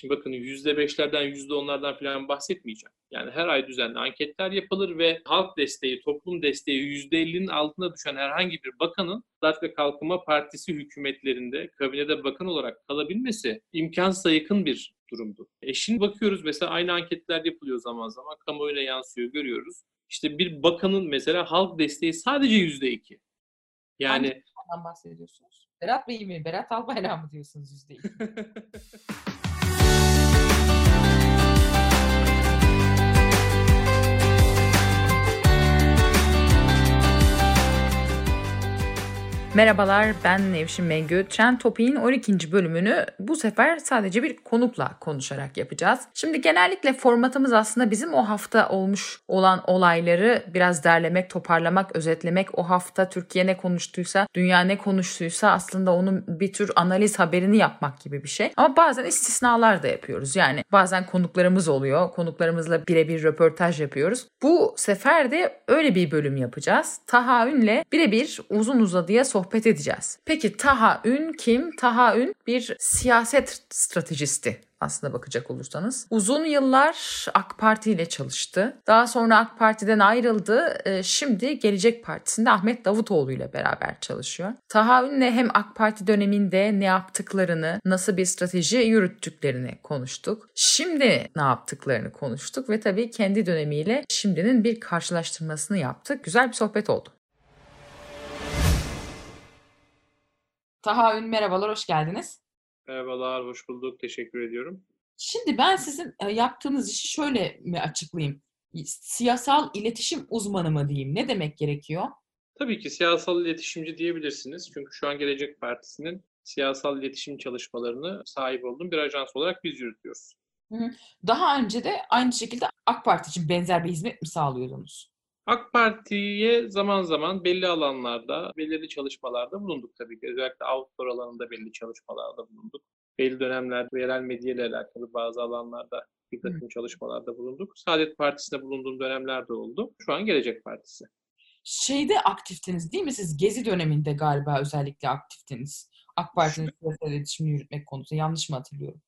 Şimdi bakın %5'lerden %10'lardan falan bahsetmeyeceğim. Yani her ay düzenli anketler yapılır ve halk desteği, toplum desteği %50'nin altına düşen herhangi bir bakanın Adalet ve Kalkınma Partisi hükümetlerinde kabinede bakan olarak kalabilmesi imkansıza yakın bir durumdu. E şimdi bakıyoruz mesela aynı anketler yapılıyor zaman zaman kamuoyuna yansıyor görüyoruz. İşte bir bakanın mesela halk desteği sadece %2. Yani Hangi bahsediyorsunuz? Berat Bey mi? Berat Albayrak mı diyorsunuz %2? Merhabalar ben Nevşin Mengü. Trend Topik'in 12. bölümünü bu sefer sadece bir konukla konuşarak yapacağız. Şimdi genellikle formatımız aslında bizim o hafta olmuş olan olayları biraz derlemek, toparlamak, özetlemek. O hafta Türkiye ne konuştuysa, dünya ne konuştuysa aslında onun bir tür analiz haberini yapmak gibi bir şey. Ama bazen istisnalar da yapıyoruz. Yani bazen konuklarımız oluyor. Konuklarımızla birebir röportaj yapıyoruz. Bu sefer de öyle bir bölüm yapacağız. Tahayyünle birebir uzun uzadıya sohbet edeceğiz. Peki Taha Ün kim? Taha Ün bir siyaset stratejisti aslında bakacak olursanız. Uzun yıllar AK Parti ile çalıştı. Daha sonra AK Parti'den ayrıldı. Ee, şimdi Gelecek Partisi'nde Ahmet Davutoğlu ile beraber çalışıyor. Taha Ün'le hem AK Parti döneminde ne yaptıklarını, nasıl bir strateji yürüttüklerini konuştuk. Şimdi ne yaptıklarını konuştuk ve tabii kendi dönemiyle şimdinin bir karşılaştırmasını yaptık. Güzel bir sohbet oldu. Taha Ün merhabalar, hoş geldiniz. Merhabalar, hoş bulduk. Teşekkür ediyorum. Şimdi ben sizin e, yaptığınız işi şöyle mi açıklayayım? Siyasal iletişim uzmanı mı diyeyim? Ne demek gerekiyor? Tabii ki siyasal iletişimci diyebilirsiniz. Çünkü şu an Gelecek Partisi'nin siyasal iletişim çalışmalarını sahip olduğum bir ajans olarak biz yürütüyoruz. Daha önce de aynı şekilde AK Parti için benzer bir hizmet mi sağlıyordunuz? AK Parti'ye zaman zaman belli alanlarda, belirli çalışmalarda bulunduk tabii ki. Özellikle outdoor alanında belli çalışmalarda bulunduk. Belli dönemlerde yerel medya ile alakalı bazı alanlarda bir takım Hı. çalışmalarda bulunduk. Saadet Partisi'nde bulunduğum dönemlerde oldu. Şu an Gelecek Partisi. Şeyde aktiftiniz değil mi siz? Gezi döneminde galiba özellikle aktiftiniz. AK Parti'nin siyasal iletişimi yürütmek konusunda. Yanlış mı hatırlıyorum?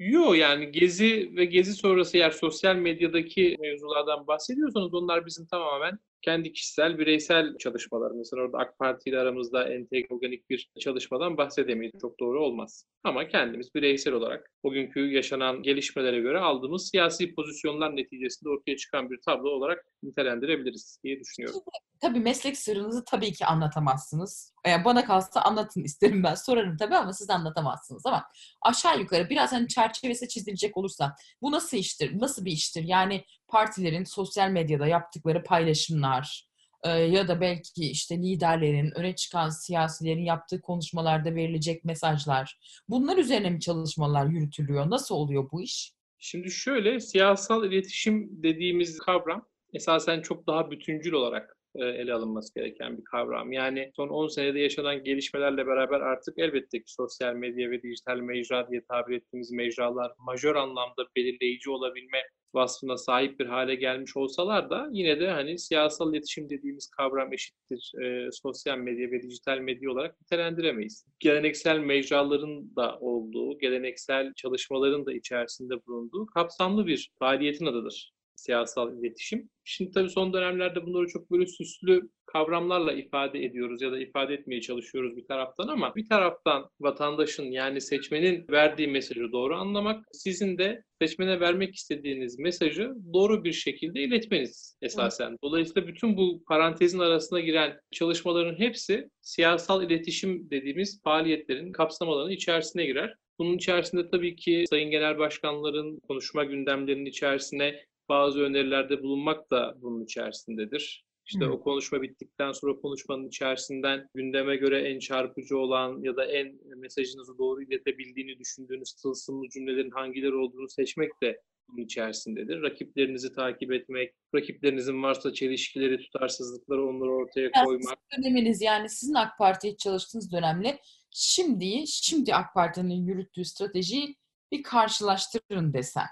Yok yani Gezi ve Gezi sonrası eğer sosyal medyadaki mevzulardan bahsediyorsanız onlar bizim tamamen kendi kişisel, bireysel çalışmalarımız. Orada AK Parti ile aramızda entegre organik bir çalışmadan bahsedemeyiz. Çok doğru olmaz. Ama kendimiz bireysel olarak bugünkü yaşanan gelişmelere göre aldığımız siyasi pozisyonlar neticesinde ortaya çıkan bir tablo olarak nitelendirebiliriz diye düşünüyorum. Tabii meslek sırrınızı tabii ki anlatamazsınız. Yani bana kalsa anlatın isterim ben. Sorarım tabii ama siz anlatamazsınız ama aşağı yukarı biraz hani çerçevesi çizilecek olursa bu nasıl iştir? Nasıl bir iştir? Yani partilerin sosyal medyada yaptıkları paylaşımlar e, ya da belki işte liderlerin, öne çıkan siyasilerin yaptığı konuşmalarda verilecek mesajlar. Bunlar üzerine mi çalışmalar yürütülüyor? Nasıl oluyor bu iş? Şimdi şöyle siyasal iletişim dediğimiz kavram esasen çok daha bütüncül olarak ele alınması gereken bir kavram. Yani son 10 senede yaşanan gelişmelerle beraber artık elbette ki sosyal medya ve dijital mecra diye tabir ettiğimiz mecralar majör anlamda belirleyici olabilme vasfına sahip bir hale gelmiş olsalar da yine de hani siyasal iletişim dediğimiz kavram eşittir e, sosyal medya ve dijital medya olarak nitelendiremeyiz. Geleneksel mecraların da olduğu, geleneksel çalışmaların da içerisinde bulunduğu kapsamlı bir faaliyetin adıdır siyasal iletişim. Şimdi tabii son dönemlerde bunları çok böyle süslü kavramlarla ifade ediyoruz ya da ifade etmeye çalışıyoruz bir taraftan ama bir taraftan vatandaşın yani seçmenin verdiği mesajı doğru anlamak, sizin de seçmene vermek istediğiniz mesajı doğru bir şekilde iletmeniz esasen. Dolayısıyla bütün bu parantezin arasına giren çalışmaların hepsi siyasal iletişim dediğimiz faaliyetlerin kapsam alanı içerisine girer. Bunun içerisinde tabii ki Sayın Genel Başkanların konuşma gündemlerinin içerisine bazı önerilerde bulunmak da bunun içerisindedir. İşte Hı. o konuşma bittikten sonra konuşmanın içerisinden gündeme göre en çarpıcı olan ya da en mesajınızı doğru iletebildiğini düşündüğünüz tılsımlı cümlelerin hangileri olduğunu seçmek de bunun içerisindedir. Rakiplerinizi takip etmek, rakiplerinizin varsa çelişkileri, tutarsızlıkları onları ortaya Yani koymak. sizin döneminiz yani sizin AK Parti'ye çalıştığınız dönemle şimdi şimdi AK Parti'nin yürüttüğü stratejiyi bir karşılaştırın desem.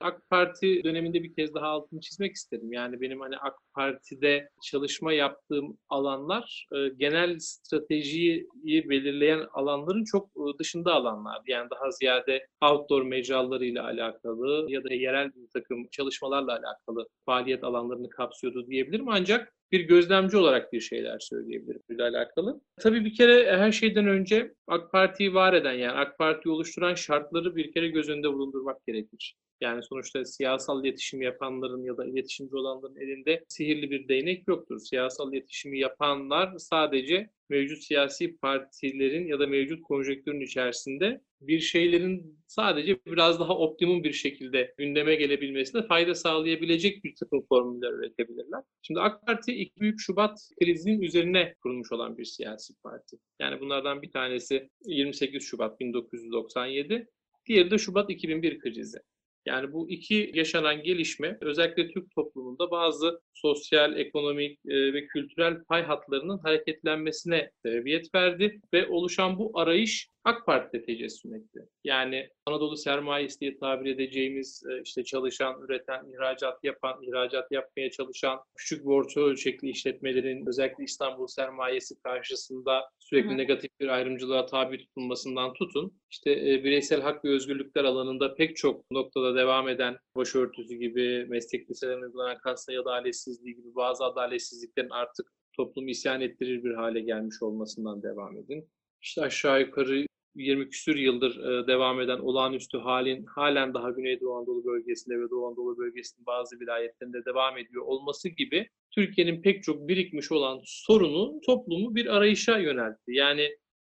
AK Parti döneminde bir kez daha altını çizmek isterim. Yani benim hani AK Parti'de çalışma yaptığım alanlar e, genel stratejiyi belirleyen alanların çok e, dışında alanlar. Yani daha ziyade outdoor mecralarıyla alakalı ya da yerel bir takım çalışmalarla alakalı faaliyet alanlarını kapsıyordu diyebilirim. Ancak bir gözlemci olarak bir şeyler söyleyebilirim bununla alakalı. Tabii bir kere her şeyden önce AK Parti'yi var eden yani AK Parti'yi oluşturan şartları bir kere göz önünde bulundurmak gerekir. Yani sonuçta siyasal iletişim yapanların ya da iletişimci olanların elinde sihirli bir değnek yoktur. Siyasal iletişimi yapanlar sadece mevcut siyasi partilerin ya da mevcut konjonktürün içerisinde bir şeylerin sadece biraz daha optimum bir şekilde gündeme gelebilmesine fayda sağlayabilecek bir takım formüller üretebilirler. Şimdi AK Parti 2 Büyük Şubat krizinin üzerine kurulmuş olan bir siyasi parti. Yani bunlardan bir tanesi 28 Şubat 1997, diğeri de Şubat 2001 krizi. Yani bu iki yaşanan gelişme özellikle Türk toplumunda bazı sosyal, ekonomik e, ve kültürel pay hatlarının hareketlenmesine sebebiyet verdi ve oluşan bu arayış AK Parti'de tecessüm etti. Yani Anadolu sermayesi diye tabir edeceğimiz e, işte çalışan, üreten, ihracat yapan, ihracat yapmaya çalışan küçük ve orta ölçekli işletmelerin özellikle İstanbul sermayesi karşısında sürekli Hı negatif bir ayrımcılığa tabi tutulmasından tutun. İşte e, bireysel hak ve özgürlükler alanında pek çok noktada devam eden başörtüsü gibi, meslek liselerine uygulanan kast sayı adaletsizliği gibi bazı adaletsizliklerin artık toplumu isyan ettirir bir hale gelmiş olmasından devam edin. İşte aşağı yukarı 20 küsür yıldır e, devam eden olağanüstü halin halen daha Güneydoğu Anadolu bölgesinde ve Doğu Anadolu bölgesinin bazı vilayetlerinde devam ediyor olması gibi Türkiye'nin pek çok birikmiş olan sorunu toplumu bir arayışa yöneltti. Yani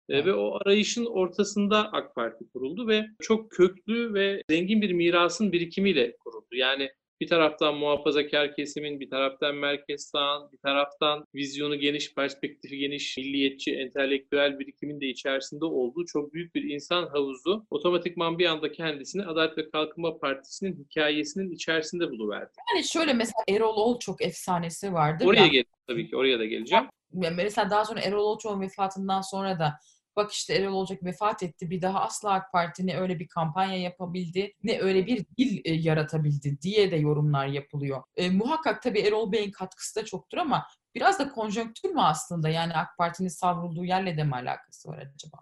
e, ve o arayışın ortasında AK Parti kuruldu ve çok köklü ve zengin bir mirasın birikimiyle kuruldu. Yani bir taraftan muhafazakar kesimin, bir taraftan merkez sağın, bir taraftan vizyonu geniş, perspektifi geniş, milliyetçi, entelektüel birikimin de içerisinde olduğu çok büyük bir insan havuzu otomatikman bir anda kendisini Adalet ve Kalkınma Partisi'nin hikayesinin içerisinde buluverdi. Yani şöyle mesela Erol Olçok efsanesi vardır. Oraya ya. geleceğim tabii ki, oraya da geleceğim. Mesela daha sonra Erol Olçok'un vefatından sonra da bak işte Erol Olçok vefat etti bir daha asla AK Parti ne öyle bir kampanya yapabildi ne öyle bir dil e, yaratabildi diye de yorumlar yapılıyor. E, muhakkak tabii Erol Bey'in katkısı da çoktur ama biraz da konjonktür mü aslında yani AK Parti'nin savrulduğu yerle de mi alakası var acaba?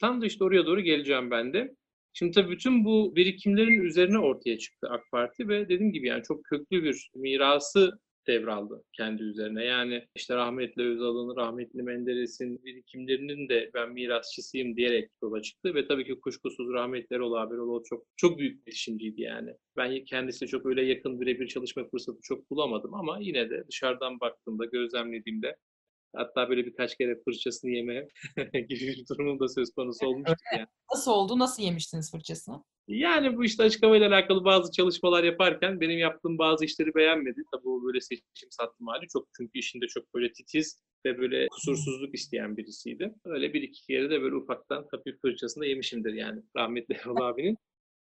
Tam da işte oraya doğru geleceğim ben de. Şimdi tabii bütün bu birikimlerin üzerine ortaya çıktı AK Parti ve dediğim gibi yani çok köklü bir mirası devraldı kendi üzerine. Yani işte rahmetli Özal'ın, rahmetli Menderes'in birikimlerinin de ben mirasçısıyım diyerek yola çıktı ve tabii ki kuşkusuz rahmetli Erol abi Erol çok çok büyük bir iletişimciydi yani. Ben kendisiyle çok öyle yakın birebir çalışma fırsatı çok bulamadım ama yine de dışarıdan baktığımda, gözlemlediğimde hatta böyle birkaç kere fırçasını yeme gibi bir durumun da söz konusu olmuştu yani. Nasıl oldu? Nasıl yemiştiniz fırçasını? Yani bu işte açık havayla alakalı bazı çalışmalar yaparken benim yaptığım bazı işleri beğenmedi. Tabii o böyle seçim sattım hali çok çünkü işinde çok böyle titiz ve böyle kusursuzluk isteyen birisiydi. Öyle bir iki kere de böyle ufaktan hafif fırçasını yemişimdir yani rahmetli Erol abinin.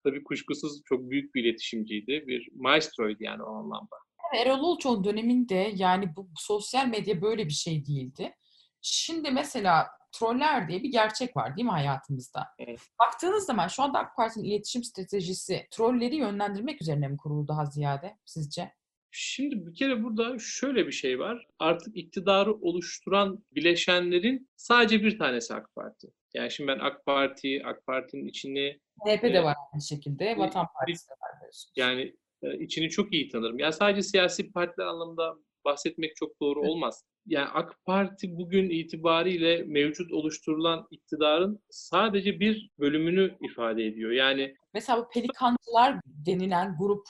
Tabii kuşkusuz çok büyük bir iletişimciydi. Bir maestroydu yani o anlamda. Erol Olçok'un döneminde yani bu sosyal medya böyle bir şey değildi. Şimdi mesela troller diye bir gerçek var değil mi hayatımızda? Evet. Baktığınız zaman şu anda AK Parti'nin iletişim stratejisi trolleri yönlendirmek üzerine mi kurulu daha ziyade sizce? Şimdi bir kere burada şöyle bir şey var. Artık iktidarı oluşturan bileşenlerin sadece bir tanesi AK Parti. Yani şimdi ben AK Parti, AK Parti'nin içini MHP de Evet. var aynı şekilde. Vatan Partisi de var diyorsunuz. Yani e, içini çok iyi tanırım. Yani sadece siyasi partiler anlamında bahsetmek çok doğru Evet. olmaz. Yani AK Parti bugün itibariyle mevcut oluşturulan iktidarın sadece bir bölümünü ifade ediyor. Yani Mesela bu pelikancılar denilen grup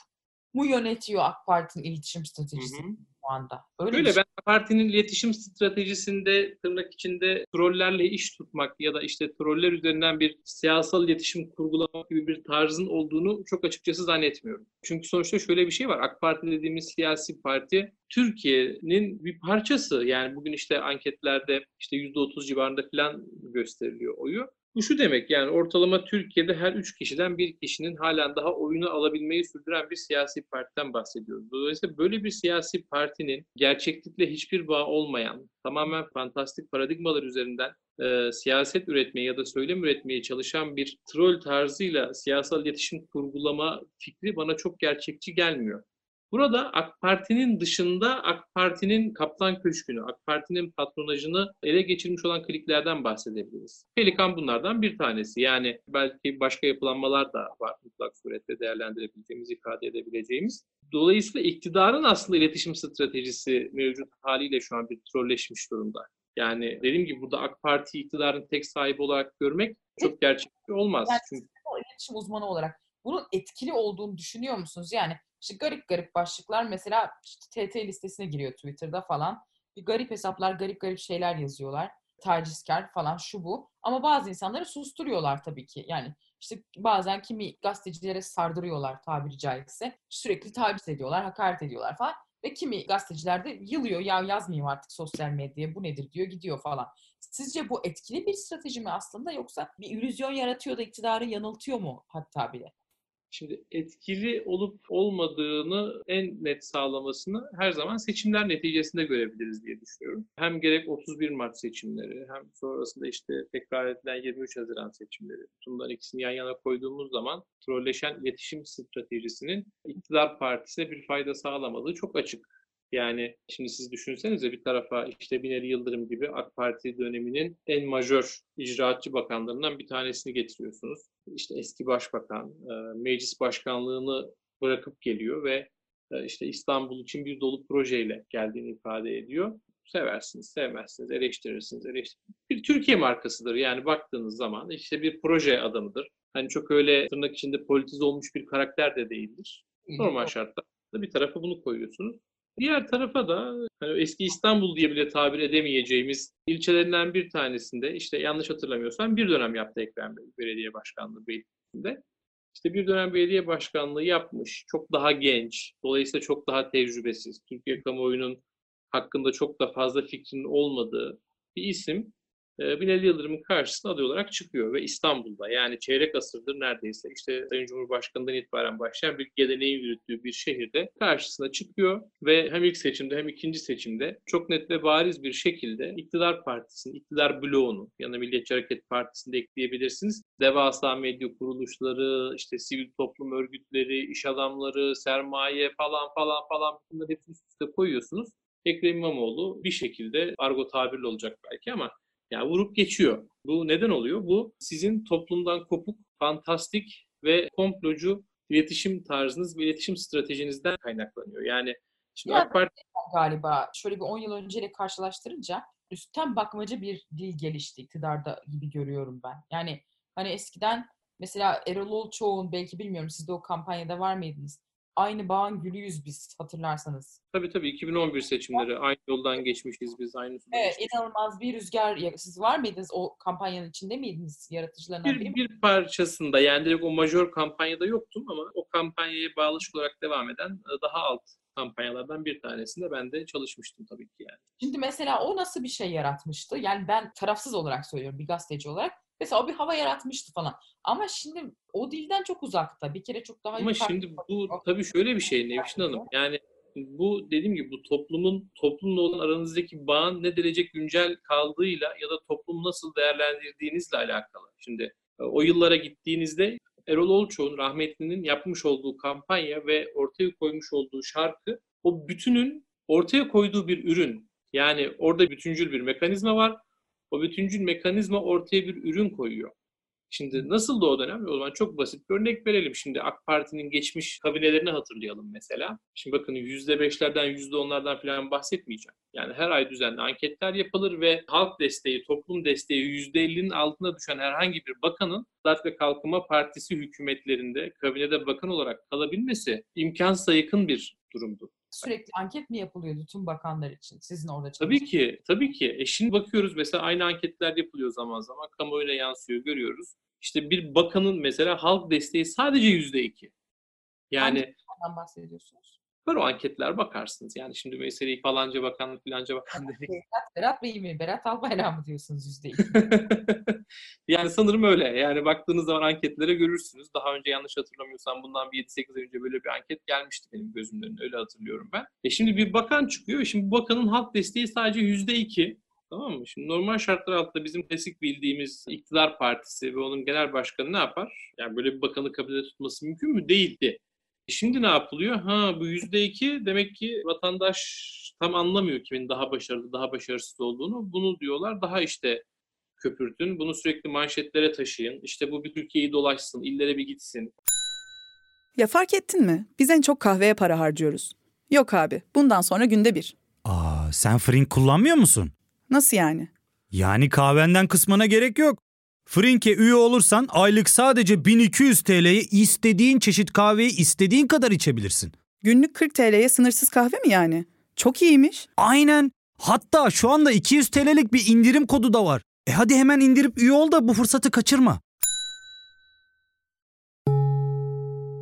mu yönetiyor AK Parti'nin iletişim stratejisi Hı hı. şu anda? Öyle Öyle şey. ben partinin iletişim stratejisinde tırnak içinde trollerle iş tutmak ya da işte troller üzerinden bir siyasal iletişim kurgulamak gibi bir tarzın olduğunu çok açıkçası zannetmiyorum. Çünkü sonuçta şöyle bir şey var. AK Parti dediğimiz siyasi parti Türkiye'nin bir parçası. Yani bugün işte anketlerde işte %30 civarında falan gösteriliyor oyu. Bu şu demek yani ortalama Türkiye'de her üç kişiden bir kişinin halen daha oyunu alabilmeyi sürdüren bir siyasi partiden bahsediyoruz. Dolayısıyla böyle bir siyasi partinin gerçeklikle hiçbir bağ olmayan, tamamen fantastik paradigmalar üzerinden e, siyaset üretmeye ya da söylem üretmeye çalışan bir troll tarzıyla siyasal iletişim kurgulama fikri bana çok gerçekçi gelmiyor. Burada AK Parti'nin dışında AK Parti'nin Kaplan Köşkü'nü, AK Parti'nin patronajını ele geçirmiş olan kliklerden bahsedebiliriz. Pelikan bunlardan bir tanesi. Yani belki başka yapılanmalar da var mutlak surette değerlendirebileceğimiz, ifade edebileceğimiz. Dolayısıyla iktidarın aslında iletişim stratejisi mevcut haliyle şu an bir trolleşmiş durumda. Yani dediğim gibi burada AK Parti iktidarın tek sahibi olarak görmek çok gerçekçi olmaz. Yani Çünkü iletişim uzmanı olarak bunun etkili olduğunu düşünüyor musunuz? Yani işte garip garip başlıklar mesela işte TT listesine giriyor Twitter'da falan. Bir garip hesaplar garip garip şeyler yazıyorlar. Tacizkar falan şu bu. Ama bazı insanları susturuyorlar tabii ki. Yani işte bazen kimi gazetecilere sardırıyorlar tabiri caizse. Sürekli taciz ediyorlar, hakaret ediyorlar falan. Ve kimi gazeteciler de yılıyor ya yazmayayım artık sosyal medyaya bu nedir diyor gidiyor falan. Sizce bu etkili bir strateji mi aslında yoksa bir illüzyon yaratıyor da iktidarı yanıltıyor mu hatta bile? Şimdi etkili olup olmadığını en net sağlamasını her zaman seçimler neticesinde görebiliriz diye düşünüyorum. Hem gerek 31 Mart seçimleri hem sonrasında işte tekrar edilen 23 Haziran seçimleri. Bunların ikisini yan yana koyduğumuz zaman trolleşen iletişim stratejisinin iktidar partisine bir fayda sağlamadığı çok açık. Yani şimdi siz düşünsenize bir tarafa işte Binali Yıldırım gibi AK Parti döneminin en majör icraatçı bakanlarından bir tanesini getiriyorsunuz. İşte eski başbakan e, meclis başkanlığını bırakıp geliyor ve e, işte İstanbul için bir dolu projeyle geldiğini ifade ediyor. Seversiniz, sevmezsiniz, eleştirirsiniz, eleştirirsiniz. Bir Türkiye markasıdır. Yani baktığınız zaman işte bir proje adamıdır. Hani çok öyle tırnak içinde politize olmuş bir karakter de değildir. Normal şartlarda bir tarafa bunu koyuyorsunuz. Diğer tarafa da hani eski İstanbul diye bile tabir edemeyeceğimiz ilçelerinden bir tanesinde işte yanlış hatırlamıyorsam bir dönem yaptı Ekrem Bey belediye başkanlığı Beylikdüzü'nde. İşte bir dönem belediye başkanlığı yapmış. Çok daha genç. Dolayısıyla çok daha tecrübesiz. Türkiye kamuoyunun hakkında çok da fazla fikrinin olmadığı bir isim Binali Yıldırım'ın karşısına aday olarak çıkıyor ve İstanbul'da yani çeyrek asırdır neredeyse işte Sayın Cumhurbaşkanı'ndan itibaren başlayan bir geleneğin yürüttüğü bir şehirde karşısına çıkıyor ve hem ilk seçimde hem ikinci seçimde çok net ve bariz bir şekilde iktidar partisinin, iktidar bloğunu yani Milliyetçi Hareket Partisi'ni de ekleyebilirsiniz. Devasa medya kuruluşları, işte sivil toplum örgütleri, iş adamları, sermaye falan falan falan bunları hepsini üst üste koyuyorsunuz. Ekrem İmamoğlu bir şekilde argo tabirli olacak belki ama yani vurup geçiyor. Bu neden oluyor? Bu sizin toplumdan kopuk, fantastik ve komplocu iletişim tarzınız ve iletişim stratejinizden kaynaklanıyor. Yani şimdi AK Parti galiba şöyle bir 10 yıl önceyle karşılaştırınca üstten bakmacı bir dil gelişti iktidarda gibi görüyorum ben. Yani hani eskiden mesela Erol Olçoğ'un belki bilmiyorum siz de o kampanyada var mıydınız? Aynı bağın gülüyüz biz hatırlarsanız. tabii tabii 2011 seçimleri aynı yoldan geçmişiz biz aynı Evet, geçmişiz. inanılmaz bir rüzgar. Siz var mıydınız o kampanyanın içinde miydiniz? Yaratıcılarından Bir, bir parçasında yani direkt o majör kampanyada yoktum ama o kampanyaya bağlışık olarak devam eden e, daha alt kampanyalardan bir tanesinde ben de çalışmıştım tabii ki yani. Şimdi mesela o nasıl bir şey yaratmıştı? Yani ben tarafsız olarak söylüyorum bir gazeteci olarak. Mesela o bir hava yaratmıştı falan. Ama şimdi o dilden çok uzakta. Bir kere çok daha Ama yukarı- şimdi bu tabii şöyle bir şey Nevşin Hanım. Yani bu dediğim gibi bu toplumun toplumla olan aranızdaki bağın ne derece güncel kaldığıyla ya da toplumu nasıl değerlendirdiğinizle alakalı. Şimdi e, o yıllara gittiğinizde Erol Olçoğ'un rahmetlinin yapmış olduğu kampanya ve ortaya koymuş olduğu şarkı o bütünün ortaya koyduğu bir ürün. Yani orada bütüncül bir mekanizma var. O bütüncül mekanizma ortaya bir ürün koyuyor. Şimdi nasıl da o dönem? O zaman çok basit bir örnek verelim. Şimdi AK Parti'nin geçmiş kabinelerini hatırlayalım mesela. Şimdi bakın %5'lerden %10'lardan falan bahsetmeyeceğim. Yani her ay düzenli anketler yapılır ve halk desteği, toplum desteği %50'nin altına düşen herhangi bir bakanın Adalet ve Kalkınma Partisi hükümetlerinde kabinede bakan olarak kalabilmesi imkansıza yakın bir durumdu sürekli anket mi yapılıyordu tüm bakanlar için sizin orada Tabii ki, tabii ki. E şimdi bakıyoruz mesela aynı anketler yapılıyor zaman zaman. Kamuoyuna yansıyor, görüyoruz. İşte bir bakanın mesela halk desteği sadece yüzde iki. Yani Hangi bahsediyorsunuz? Var o anketler bakarsınız. Yani şimdi meseleyi falanca bakan filanca bakan dedik. Berat, Berat Bey mi? Berat Albayrak mı diyorsunuz yüzde yani sanırım öyle. Yani baktığınız zaman anketlere görürsünüz. Daha önce yanlış hatırlamıyorsam bundan bir 7-8 ay önce böyle bir anket gelmişti benim gözümün önüne. Öyle hatırlıyorum ben. E şimdi bir bakan çıkıyor. Şimdi bu bakanın halk desteği sadece yüzde iki. Tamam mı? Şimdi normal şartlar altında bizim klasik bildiğimiz iktidar partisi ve onun genel başkanı ne yapar? Yani böyle bir bakanı kabinede tutması mümkün mü? Değildi. Şimdi ne yapılıyor? Ha bu yüzde iki demek ki vatandaş tam anlamıyor kimin daha başarılı, daha başarısız olduğunu. Bunu diyorlar daha işte köpürtün. Bunu sürekli manşetlere taşıyın. İşte bu bir Türkiye'yi dolaşsın, illere bir gitsin. Ya fark ettin mi? Biz en çok kahveye para harcıyoruz. Yok abi, bundan sonra günde bir. Aa, sen Frink kullanmıyor musun? Nasıl yani? Yani kahvenden kısmına gerek yok. Frink'e üye olursan aylık sadece 1200 TL'ye istediğin çeşit kahveyi istediğin kadar içebilirsin. Günlük 40 TL'ye sınırsız kahve mi yani? Çok iyiymiş. Aynen. Hatta şu anda 200 TL'lik bir indirim kodu da var. E hadi hemen indirip üye ol da bu fırsatı kaçırma.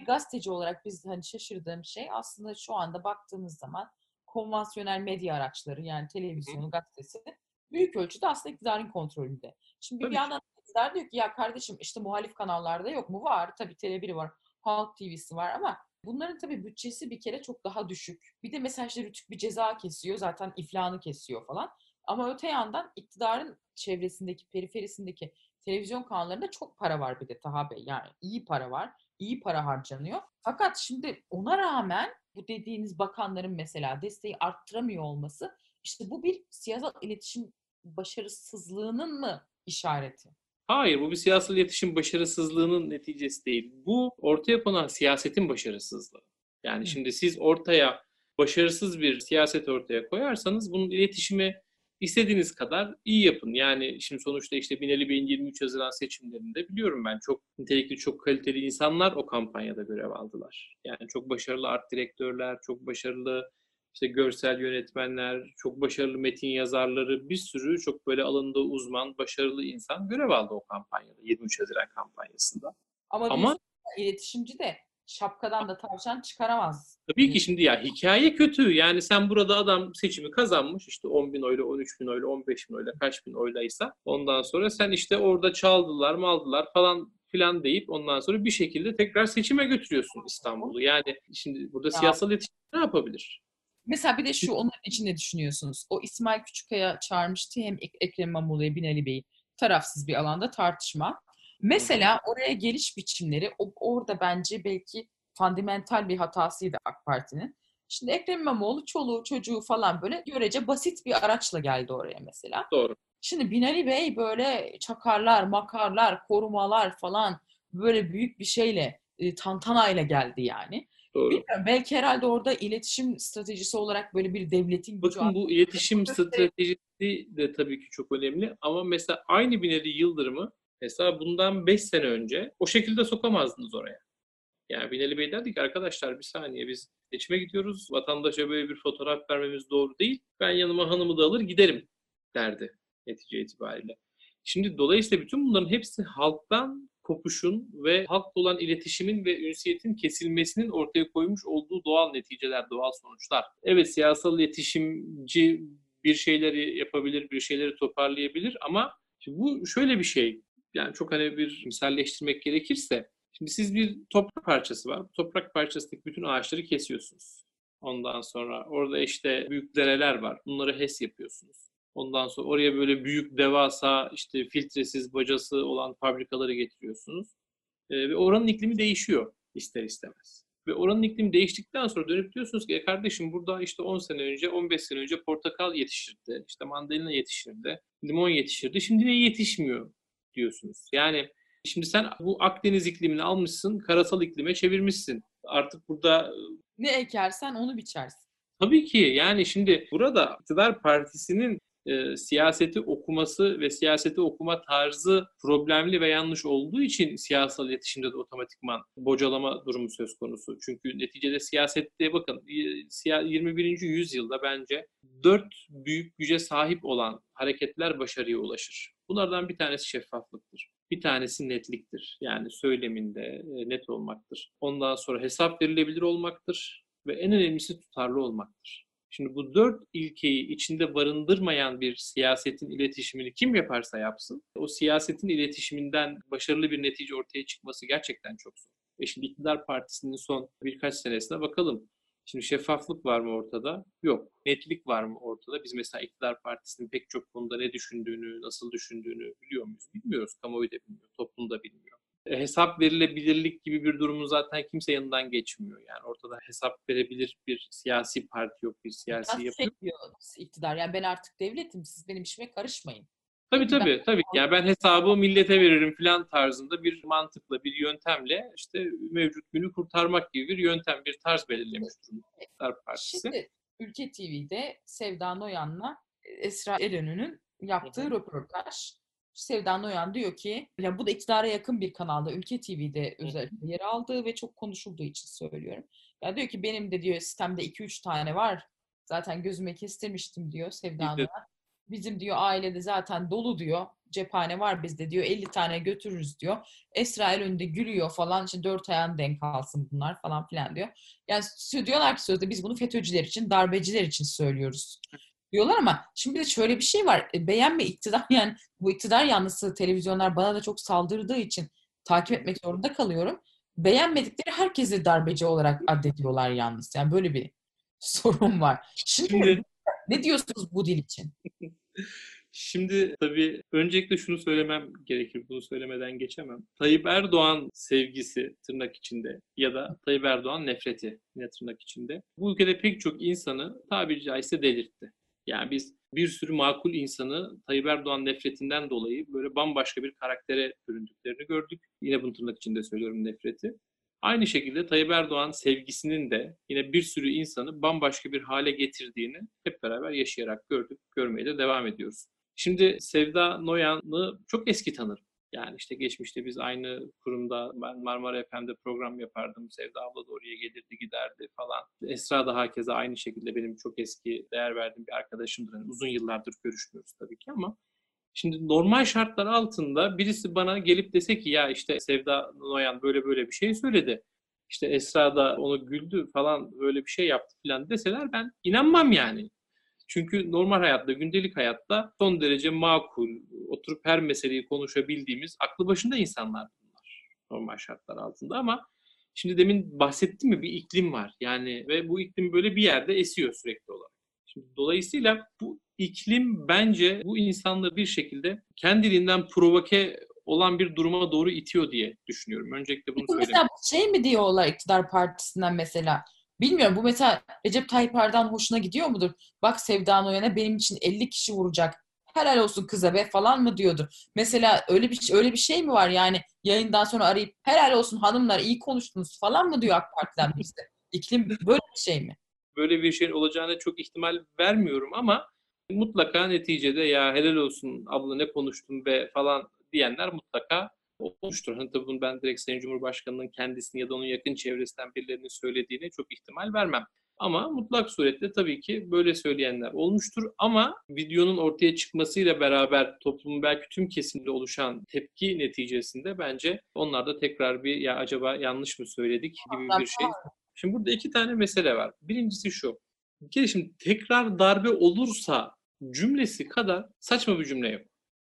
bir gazeteci olarak biz hani şaşırdığım şey aslında şu anda baktığımız zaman konvansiyonel medya araçları yani televizyonu, gazetesi büyük ölçüde aslında iktidarın kontrolünde. Şimdi Tabii. bir yandan iktidar diyor ki ya kardeşim işte muhalif kanallarda yok mu? Var. Tabii Tele1 var. Halk TV'si var ama bunların tabii bütçesi bir kere çok daha düşük. Bir de mesela işte Rütük bir ceza kesiyor. Zaten iflahını kesiyor falan. Ama öte yandan iktidarın çevresindeki, periferisindeki televizyon kanallarında çok para var bir de Taha Bey. Yani iyi para var iyi para harcanıyor. Fakat şimdi ona rağmen bu dediğiniz bakanların mesela desteği arttıramıyor olması işte bu bir siyasal iletişim başarısızlığının mı işareti? Hayır, bu bir siyasal iletişim başarısızlığının neticesi değil. Bu ortaya konan siyasetin başarısızlığı. Yani Hı. şimdi siz ortaya başarısız bir siyaset ortaya koyarsanız bunun iletişimi istediğiniz kadar iyi yapın. Yani şimdi sonuçta işte Binali Bey'in 23 Haziran seçimlerinde biliyorum ben çok nitelikli, çok kaliteli insanlar o kampanyada görev aldılar. Yani çok başarılı art direktörler, çok başarılı işte görsel yönetmenler, çok başarılı metin yazarları, bir sürü çok böyle alanında uzman, başarılı insan görev aldı o kampanyada, 23 Haziran kampanyasında. Ama, Ama iletişimci de şapkadan da tavşan çıkaramaz. Tabii ki şimdi ya hikaye kötü. Yani sen burada adam seçimi kazanmış işte 10 bin oyla, 13 bin oyla, 15 bin oyla, kaç bin oylaysa ondan sonra sen işte orada çaldılar, maldılar falan filan deyip ondan sonra bir şekilde tekrar seçime götürüyorsun İstanbul'u. Yani şimdi burada ya. siyasal iletişim ne yapabilir? Mesela bir de şu onun için ne düşünüyorsunuz? O İsmail Küçükkaya çağırmıştı hem Ekrem İmamoğlu'ya Binali Bey'i tarafsız bir alanda tartışma. Mesela oraya geliş biçimleri orada bence belki fundamental bir hatasıydı AK Parti'nin. Şimdi Ekrem İmamoğlu çoluğu çocuğu falan böyle görece basit bir araçla geldi oraya mesela. Doğru. Şimdi Binali Bey böyle çakarlar, makarlar, korumalar falan böyle büyük bir şeyle, e, tantanayla geldi yani. Doğru. Bilmiyorum, belki herhalde orada iletişim stratejisi olarak böyle bir devletin. Bakın bu iletişim stratejisi de tabii ki çok önemli ama mesela aynı Binali Yıldırım'ı Mesela bundan 5 sene önce o şekilde sokamazdınız oraya. Yani Binali Bey derdi ki arkadaşlar bir saniye biz seçime gidiyoruz. Vatandaşa böyle bir fotoğraf vermemiz doğru değil. Ben yanıma hanımı da alır giderim derdi netice itibariyle. Şimdi dolayısıyla bütün bunların hepsi halktan kopuşun ve halkla olan iletişimin ve ünsiyetin kesilmesinin ortaya koymuş olduğu doğal neticeler, doğal sonuçlar. Evet siyasal iletişimci bir şeyleri yapabilir, bir şeyleri toparlayabilir ama bu şöyle bir şey. Yani çok hani bir misalleştirmek gerekirse şimdi siz bir toprak parçası var. Bu toprak parçasındaki bütün ağaçları kesiyorsunuz. Ondan sonra orada işte büyük dereler var. Bunları HES yapıyorsunuz. Ondan sonra oraya böyle büyük devasa işte filtresiz bacası olan fabrikaları getiriyorsunuz. Ee, ve oranın iklimi değişiyor ister istemez. Ve oranın iklimi değiştikten sonra dönüp diyorsunuz ki e kardeşim burada işte 10 sene önce, 15 sene önce portakal yetişirdi, işte mandalina yetişirdi, limon yetişirdi. Şimdi ne yetişmiyor diyorsunuz. Yani şimdi sen bu Akdeniz iklimini almışsın, karasal iklime çevirmişsin. Artık burada Ne ekersen onu biçersin. Tabii ki yani şimdi burada iktidar partisinin e, siyaseti okuması ve siyaseti okuma tarzı problemli ve yanlış olduğu için siyasal iletişimde de otomatikman bocalama durumu söz konusu. Çünkü neticede siyasette bakın y- siya- 21. yüzyılda bence dört büyük güce sahip olan hareketler başarıya ulaşır. Bunlardan bir tanesi şeffaflıktır. Bir tanesi netliktir. Yani söyleminde e, net olmaktır. Ondan sonra hesap verilebilir olmaktır ve en önemlisi tutarlı olmaktır. Şimdi bu dört ilkeyi içinde barındırmayan bir siyasetin iletişimini kim yaparsa yapsın, o siyasetin iletişiminden başarılı bir netice ortaya çıkması gerçekten çok zor. E şimdi iktidar partisinin son birkaç senesine bakalım. Şimdi şeffaflık var mı ortada? Yok. Netlik var mı ortada? Biz mesela iktidar partisinin pek çok konuda ne düşündüğünü, nasıl düşündüğünü biliyor muyuz? Bilmiyoruz. Kamuoyu da bilmiyor, toplum da bilmiyor. E, hesap verilebilirlik gibi bir durumun zaten kimse yanından geçmiyor. Yani ortada hesap verebilir bir siyasi parti yok, bir siyasi yapı yok. iktidar? Yani ben artık devletim, siz benim işime karışmayın. Tabii tabii tabii. Yani ben hesabı millete veririm falan tarzında bir mantıkla, bir yöntemle işte mevcut günü kurtarmak gibi bir yöntem, bir tarz belirlemiş durumda iktidar partisi. Şimdi Ülke TV'de Sevda Noyan'la Esra Eren'in yaptığı hı. röportaj. Sevda Noyan diyor ki, ya bu da iktidara yakın bir kanalda, Ülke TV'de özellikle yer aldığı ve çok konuşulduğu için söylüyorum. Ya diyor ki benim de diyor sistemde 2-3 tane var. Zaten gözüme kestirmiştim diyor Sevda Noyan. Bizim diyor ailede zaten dolu diyor. Cephane var bizde diyor. 50 tane götürürüz diyor. Esra önünde gülüyor falan. İşte dört ayağın denk alsın bunlar falan filan diyor. Yani diyorlar ki sözde biz bunu FETÖ'cüler için, darbeciler için söylüyoruz diyorlar ama şimdi de şöyle bir şey var. E, beğenme iktidar yani bu iktidar yanlısı televizyonlar bana da çok saldırdığı için takip etmek zorunda kalıyorum. Beğenmedikleri herkesi darbeci olarak addediyorlar yalnız. Yani böyle bir sorun var. Şimdi, Şimdi- ne diyorsunuz bu dil için? Şimdi tabii öncelikle şunu söylemem gerekir. Bunu söylemeden geçemem. Tayyip Erdoğan sevgisi tırnak içinde ya da Tayyip Erdoğan nefreti yine tırnak içinde. Bu ülkede pek çok insanı tabiri caizse delirtti. Yani biz bir sürü makul insanı Tayyip Erdoğan nefretinden dolayı böyle bambaşka bir karaktere büründüklerini gördük. Yine bunu tırnak içinde söylüyorum nefreti. Aynı şekilde Tayyip Erdoğan sevgisinin de yine bir sürü insanı bambaşka bir hale getirdiğini hep beraber yaşayarak gördük, görmeye de devam ediyoruz. Şimdi Sevda Noyan'ı çok eski tanırım. Yani işte geçmişte biz aynı kurumda ben Marmara FM'de program yapardım. Sevda abla da oraya gelirdi giderdi falan. Esra da herkese aynı şekilde benim çok eski değer verdiğim bir arkadaşımdır. Yani uzun yıllardır görüşmüyoruz tabii ki ama Şimdi normal şartlar altında birisi bana gelip dese ki ya işte Sevda Noyan böyle böyle bir şey söyledi. İşte Esra da onu güldü falan böyle bir şey yaptı falan deseler ben inanmam yani. Çünkü normal hayatta, gündelik hayatta son derece makul, oturup her meseleyi konuşabildiğimiz aklı başında insanlar bunlar normal şartlar altında ama şimdi demin bahsettim mi bir iklim var yani ve bu iklim böyle bir yerde esiyor sürekli olarak. Şimdi dolayısıyla bu iklim bence bu insanları bir şekilde kendiliğinden provoke olan bir duruma doğru itiyor diye düşünüyorum. Öncelikle bunu söyleyeyim. mesela şey mi diyorlar iktidar partisinden mesela? Bilmiyorum bu mesela Recep Tayyip Erdoğan hoşuna gidiyor mudur? Bak Sevda Noyan'a benim için 50 kişi vuracak. Helal olsun kıza be falan mı diyordur. Mesela öyle bir öyle bir şey mi var yani yayından sonra arayıp helal olsun hanımlar iyi konuştunuz falan mı diyor AK Parti'den birisi? İklim böyle bir şey mi? böyle bir şeyin olacağına çok ihtimal vermiyorum ama mutlaka neticede ya helal olsun abla ne konuştun be falan diyenler mutlaka olmuştur. Hani tabii bunu ben direkt Sayın Cumhurbaşkanı'nın kendisini ya da onun yakın çevresinden birilerinin söylediğine çok ihtimal vermem. Ama mutlak surette tabii ki böyle söyleyenler olmuştur. Ama videonun ortaya çıkmasıyla beraber toplumun belki tüm kesimde oluşan tepki neticesinde bence onlar da tekrar bir ya acaba yanlış mı söyledik gibi bir şey Şimdi burada iki tane mesele var. Birincisi şu. Bir kere şimdi tekrar darbe olursa cümlesi kadar saçma bir cümle yok.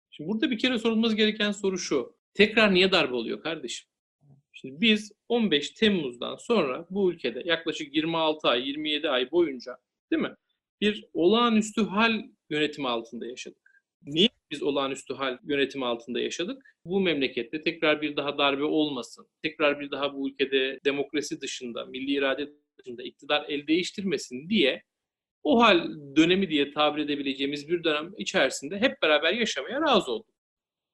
Şimdi burada bir kere sorulması gereken soru şu. Tekrar niye darbe oluyor kardeşim? Şimdi biz 15 Temmuz'dan sonra bu ülkede yaklaşık 26 ay, 27 ay boyunca değil mi? Bir olağanüstü hal yönetimi altında yaşadık. Niye biz olağanüstü hal yönetimi altında yaşadık? Bu memlekette tekrar bir daha darbe olmasın, tekrar bir daha bu ülkede demokrasi dışında, milli irade dışında iktidar el değiştirmesin diye o hal dönemi diye tabir edebileceğimiz bir dönem içerisinde hep beraber yaşamaya razı olduk.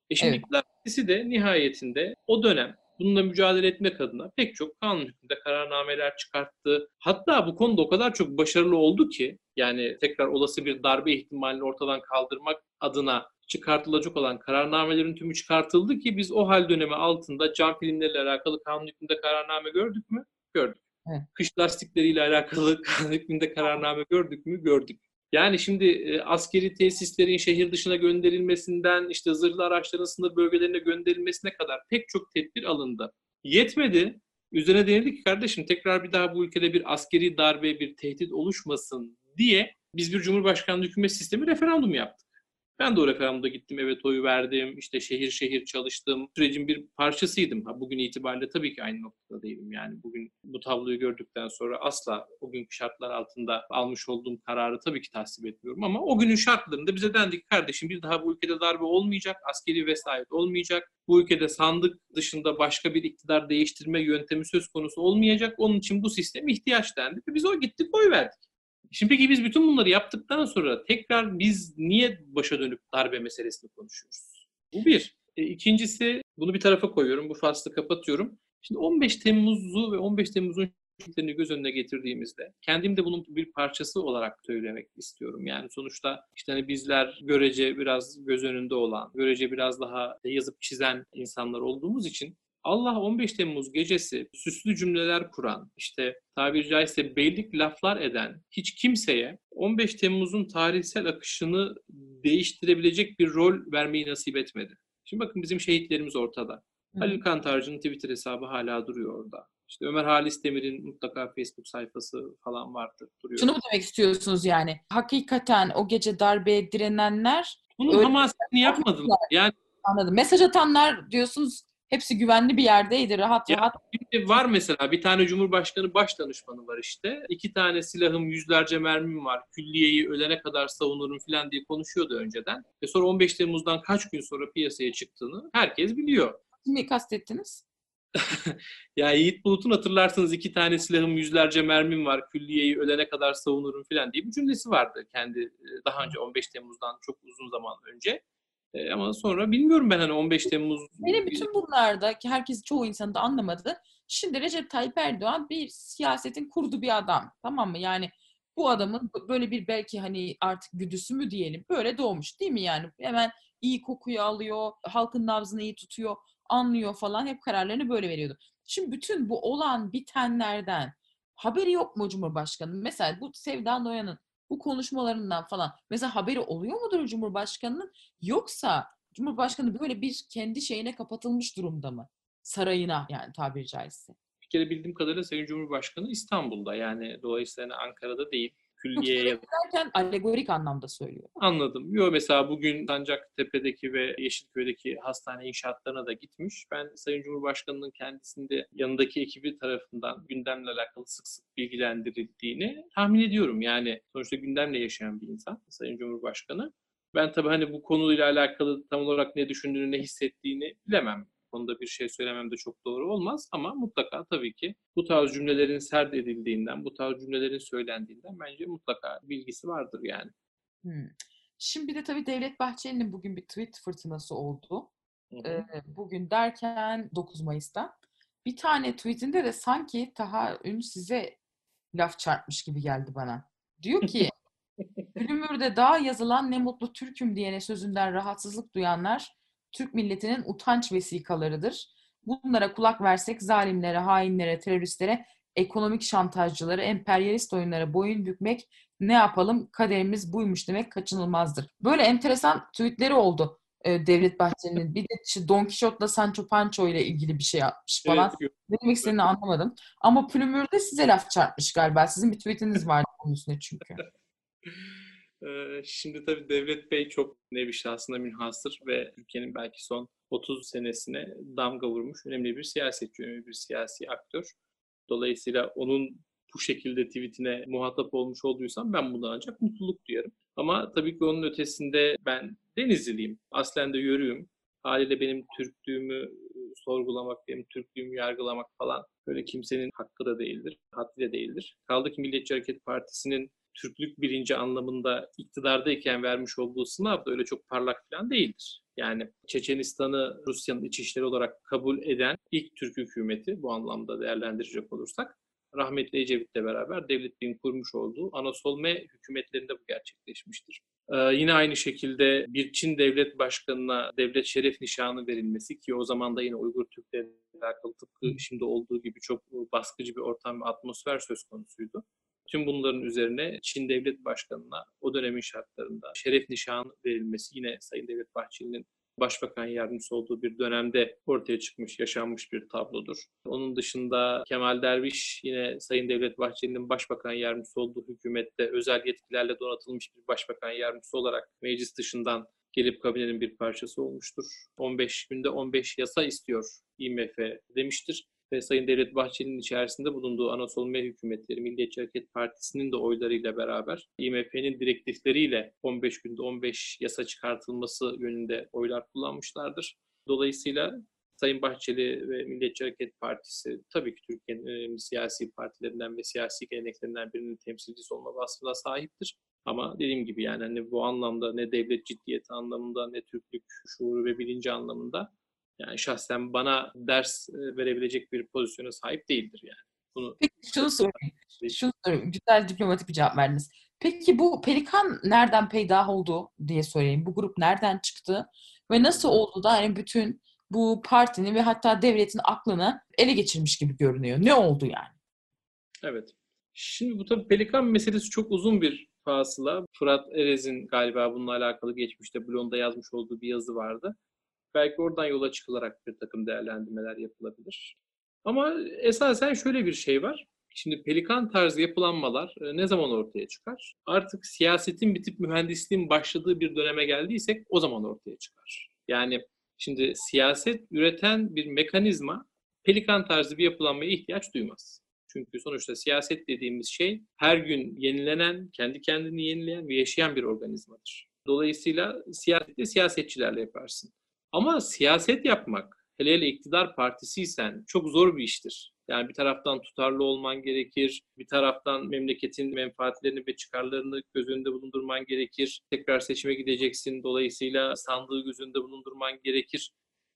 E şimdi Evet. iktidar partisi de nihayetinde o dönem bununla mücadele etmek adına pek çok kanun hükmünde kararnameler çıkarttı. Hatta bu konuda o kadar çok başarılı oldu ki yani tekrar olası bir darbe ihtimalini ortadan kaldırmak adına çıkartılacak olan kararnamelerin tümü çıkartıldı ki biz o hal dönemi altında cam filmleriyle alakalı kanun hükmünde kararname gördük mü? Gördük. Kış lastikleriyle alakalı kanun hükmünde kararname gördük mü? Gördük. Yani şimdi e, askeri tesislerin şehir dışına gönderilmesinden işte zırhlı araçların sınır bölgelerine gönderilmesine kadar pek çok tedbir alındı. Yetmedi. Üzerine denildi ki kardeşim tekrar bir daha bu ülkede bir askeri darbe, bir tehdit oluşmasın diye biz bir Cumhurbaşkanlığı hükümet sistemi referandum yaptık. Ben de o referandumda gittim, evet oyu verdim, işte şehir şehir çalıştım. Sürecin bir parçasıydım. Ha, bugün itibariyle tabii ki aynı noktada değilim. Yani bugün bu tabloyu gördükten sonra asla o günkü şartlar altında almış olduğum kararı tabii ki tasvip etmiyorum. Ama o günün şartlarında bize dendi ki kardeşim bir daha bu ülkede darbe olmayacak, askeri vesayet olmayacak. Bu ülkede sandık dışında başka bir iktidar değiştirme yöntemi söz konusu olmayacak. Onun için bu sisteme ihtiyaç dendi. Biz o gittik oy verdik. Şimdi peki biz bütün bunları yaptıktan sonra tekrar biz niye başa dönüp darbe meselesini konuşuyoruz? Bu bir. E, ikincisi bunu bir tarafa koyuyorum. Bu faslı kapatıyorum. Şimdi 15 Temmuz'u ve 15 Temmuz'un şehitlerini göz önüne getirdiğimizde kendim de bunun bir parçası olarak söylemek istiyorum. Yani sonuçta işte hani bizler görece biraz göz önünde olan, görece biraz daha yazıp çizen insanlar olduğumuz için Allah 15 Temmuz gecesi süslü cümleler kuran, işte tabiri caizse beylik laflar eden hiç kimseye 15 Temmuz'un tarihsel akışını değiştirebilecek bir rol vermeyi nasip etmedi. Şimdi bakın bizim şehitlerimiz ortada. Halil Kantarcı'nın Twitter hesabı hala duruyor orada. İşte Ömer Halis Demir'in mutlaka Facebook sayfası falan vardır, duruyor. Şunu mu demek istiyorsunuz yani? Hakikaten o gece darbeye direnenler Bunun öyle- hamasını yapmadılar. Yani anladım. Mesaj atanlar diyorsunuz hepsi güvenli bir yerdeydi. Rahat Ya- rahat. Şimdi var mesela bir tane Cumhurbaşkanı baş danışmanı var işte. İki tane silahım, yüzlerce mermim var. Külliyeyi ölene kadar savunurum falan diye konuşuyordu önceden. Ve sonra 15 Temmuz'dan kaç gün sonra piyasaya çıktığını herkes biliyor. Kimi kastettiniz? Ya Yiğit Bulut'un hatırlarsınız iki tane silahım, yüzlerce mermim var. Külliyeyi ölene kadar savunurum falan diye bir cümlesi vardı kendi e, daha önce 15 Temmuz'dan çok uzun zaman önce. E, ama sonra bilmiyorum ben hani 15 Temmuz Benim bütün bunlarda ki herkes çoğu insanın da anlamadı. Şimdi Recep Tayyip Erdoğan bir siyasetin kurdu bir adam. Tamam mı? Yani bu adamın böyle bir belki hani artık güdüsü mü diyelim böyle doğmuş değil mi yani? Hemen iyi kokuyu alıyor, halkın nabzını iyi tutuyor, anlıyor falan hep kararlarını böyle veriyordu. Şimdi bütün bu olan bitenlerden haberi yok mu Cumhurbaşkanı? Mesela bu Sevda Noyan'ın bu konuşmalarından falan mesela haberi oluyor mudur Cumhurbaşkanı'nın? Yoksa Cumhurbaşkanı böyle bir kendi şeyine kapatılmış durumda mı? Sarayına yani tabiri caizse. bir kere bildiğim kadarıyla Sayın Cumhurbaşkanı İstanbul'da yani dolayısıyla hani Ankara'da değil. Külliye'ye Derken alegorik anlamda söylüyor. anladım. Yo mesela bugün Sancaktepe'deki ve Yeşilköy'deki hastane inşaatlarına da gitmiş. Ben Sayın Cumhurbaşkanı'nın kendisinde yanındaki ekibi tarafından gündemle alakalı sık sık bilgilendirildiğini tahmin ediyorum. Yani sonuçta gündemle yaşayan bir insan Sayın Cumhurbaşkanı. Ben tabii hani bu konuyla alakalı tam olarak ne düşündüğünü, ne hissettiğini bilemem. Konuda bir şey söylemem de çok doğru olmaz ama mutlaka tabii ki bu tarz cümlelerin serd edildiğinden, bu tarz cümlelerin söylendiğinden bence mutlaka bilgisi vardır yani. Hmm. Şimdi bir de tabii Devlet Bahçeli'nin bugün bir tweet fırtınası oldu. Ee, bugün derken 9 Mayıs'ta. Bir tane tweetinde de sanki Taha Ün size laf çarpmış gibi geldi bana. Diyor ki Gülümür'de daha yazılan ne mutlu Türk'üm diyene sözünden rahatsızlık duyanlar Türk milletinin utanç vesikalarıdır. Bunlara kulak versek zalimlere, hainlere, teröristlere, ekonomik şantajcılara, emperyalist oyunlara boyun bükmek ne yapalım kaderimiz buymuş demek kaçınılmazdır. Böyle enteresan tweetleri oldu e, Devlet Bahçeli'nin. Bir de işte Don Quixote'la Sancho Pancho ile ilgili bir şey yapmış falan. Evet, Ne demek istediğini anlamadım. Ama Plümür'de size laf çarpmış galiba. Sizin bir tweetiniz vardı onun üstüne çünkü. Şimdi tabii Devlet Bey çok nevi şahsına münhasır ve ülkenin belki son 30 senesine damga vurmuş önemli bir siyasetçi, önemli bir siyasi aktör. Dolayısıyla onun bu şekilde tweetine muhatap olmuş olduysam ben bundan ancak mutluluk duyarım. Ama tabii ki onun ötesinde ben Denizliliyim. Aslen de yörüyüm. Haliyle benim Türklüğümü sorgulamak, benim Türklüğümü yargılamak falan böyle kimsenin hakkı da değildir, haddi de değildir. Kaldı ki Milliyetçi Hareket Partisi'nin Türklük birinci anlamında iktidardayken vermiş olduğu sınav da öyle çok parlak falan değildir. Yani Çeçenistan'ı Rusya'nın iç işleri olarak kabul eden ilk Türk hükümeti bu anlamda değerlendirecek olursak rahmetli Ecevit'le beraber devletin kurmuş olduğu Anasolme hükümetlerinde bu gerçekleşmiştir. Ee, yine aynı şekilde bir Çin devlet başkanına devlet şeref nişanı verilmesi ki o zaman da yine Uygur Türklerle alakalı tıpkı şimdi olduğu gibi çok baskıcı bir ortam ve atmosfer söz konusuydu. Tüm bunların üzerine Çin Devlet Başkanı'na o dönemin şartlarında şeref nişanı verilmesi yine Sayın Devlet Bahçeli'nin başbakan yardımcısı olduğu bir dönemde ortaya çıkmış, yaşanmış bir tablodur. Onun dışında Kemal Derviş yine Sayın Devlet Bahçeli'nin başbakan yardımcısı olduğu hükümette özel yetkilerle donatılmış bir başbakan yardımcısı olarak meclis dışından gelip kabinenin bir parçası olmuştur. 15 günde 15 yasa istiyor IMF demiştir ve Sayın Devlet Bahçeli'nin içerisinde bulunduğu Anasolme hükümetleri, Milliyetçi Hareket Partisi'nin de oylarıyla beraber IMF'nin direktifleriyle 15 günde 15 yasa çıkartılması yönünde oylar kullanmışlardır. Dolayısıyla Sayın Bahçeli ve Milliyetçi Hareket Partisi tabii ki Türkiye'nin önemli siyasi partilerinden ve siyasi geleneklerinden birinin temsilcisi olma vasfına sahiptir. Ama dediğim gibi yani hani bu anlamda ne devlet ciddiyeti anlamında ne Türklük şuuru ve bilinci anlamında yani şahsen bana ders e, verebilecek bir pozisyona sahip değildir yani. Bunu Peki şunu sorayım. Şunu sorayım. Güzel diplomatik bir cevap verdiniz. Peki bu pelikan nereden peydah oldu diye sorayım. Bu grup nereden çıktı ve nasıl oldu da hani bütün bu partinin ve hatta devletin aklını ele geçirmiş gibi görünüyor. Ne oldu yani? Evet. Şimdi bu tabii pelikan meselesi çok uzun bir fasıla. Fırat Erez'in galiba bununla alakalı geçmişte blonda yazmış olduğu bir yazı vardı. Belki oradan yola çıkılarak bir takım değerlendirmeler yapılabilir. Ama esasen şöyle bir şey var. Şimdi pelikan tarzı yapılanmalar e, ne zaman ortaya çıkar? Artık siyasetin bitip mühendisliğin başladığı bir döneme geldiysek o zaman ortaya çıkar. Yani şimdi siyaset üreten bir mekanizma pelikan tarzı bir yapılanmaya ihtiyaç duymaz. Çünkü sonuçta siyaset dediğimiz şey her gün yenilenen, kendi kendini yenileyen ve yaşayan bir organizmadır. Dolayısıyla siyasette siyasetçilerle yaparsın. Ama siyaset yapmak, hele hele iktidar partisiysen çok zor bir iştir. Yani bir taraftan tutarlı olman gerekir, bir taraftan memleketin menfaatlerini ve çıkarlarını göz önünde bulundurman gerekir. Tekrar seçime gideceksin, dolayısıyla sandığı göz önünde bulundurman gerekir.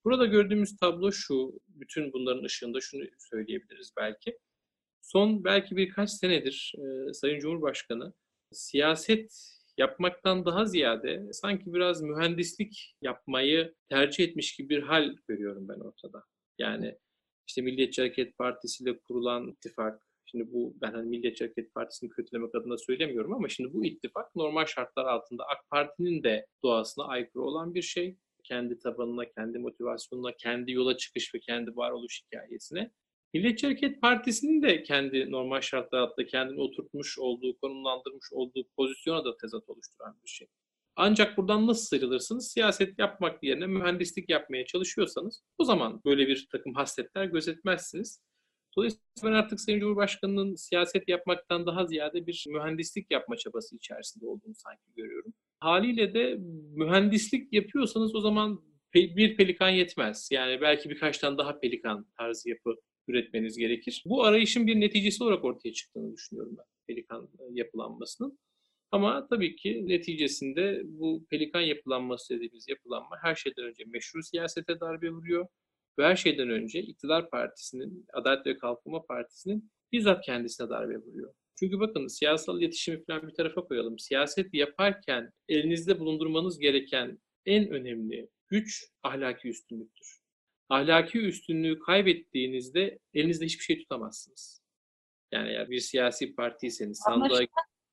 Burada gördüğümüz tablo şu, bütün bunların ışığında şunu söyleyebiliriz belki. Son belki birkaç senedir e, Sayın Cumhurbaşkanı siyaset yapmaktan daha ziyade sanki biraz mühendislik yapmayı tercih etmiş gibi bir hal görüyorum ben ortada. Yani işte Milliyetçi Hareket Partisi ile kurulan ittifak, şimdi bu ben hani Milliyetçi Hareket Partisi'ni kötülemek adına söylemiyorum ama şimdi bu ittifak normal şartlar altında AK Parti'nin de doğasına aykırı olan bir şey. Kendi tabanına, kendi motivasyonuna, kendi yola çıkış ve kendi varoluş hikayesine Milliyetçi Hareket Partisi'nin de kendi normal şartlar altında kendini oturtmuş olduğu, konumlandırmış olduğu pozisyona da tezat oluşturan bir şey. Ancak buradan nasıl sıyrılırsınız? Siyaset yapmak yerine mühendislik yapmaya çalışıyorsanız o zaman böyle bir takım hasletler gözetmezsiniz. Dolayısıyla ben artık Sayın Cumhurbaşkanı'nın siyaset yapmaktan daha ziyade bir mühendislik yapma çabası içerisinde olduğunu sanki görüyorum. Haliyle de mühendislik yapıyorsanız o zaman bir pelikan yetmez. Yani belki birkaç tane daha pelikan tarzı yapı üretmeniz gerekir. Bu arayışın bir neticesi olarak ortaya çıktığını düşünüyorum ben pelikan e, yapılanmasının. Ama tabii ki neticesinde bu pelikan yapılanması dediğimiz yapılanma her şeyden önce meşru siyasete darbe vuruyor. Ve her şeyden önce iktidar partisinin, Adalet ve Kalkınma Partisi'nin bizzat kendisine darbe vuruyor. Çünkü bakın siyasal iletişimi falan bir tarafa koyalım. Siyaset yaparken elinizde bulundurmanız gereken en önemli güç ahlaki üstünlüktür ahlaki üstünlüğü kaybettiğinizde elinizde hiçbir şey tutamazsınız. Yani eğer bir siyasi partiyseniz sandığa...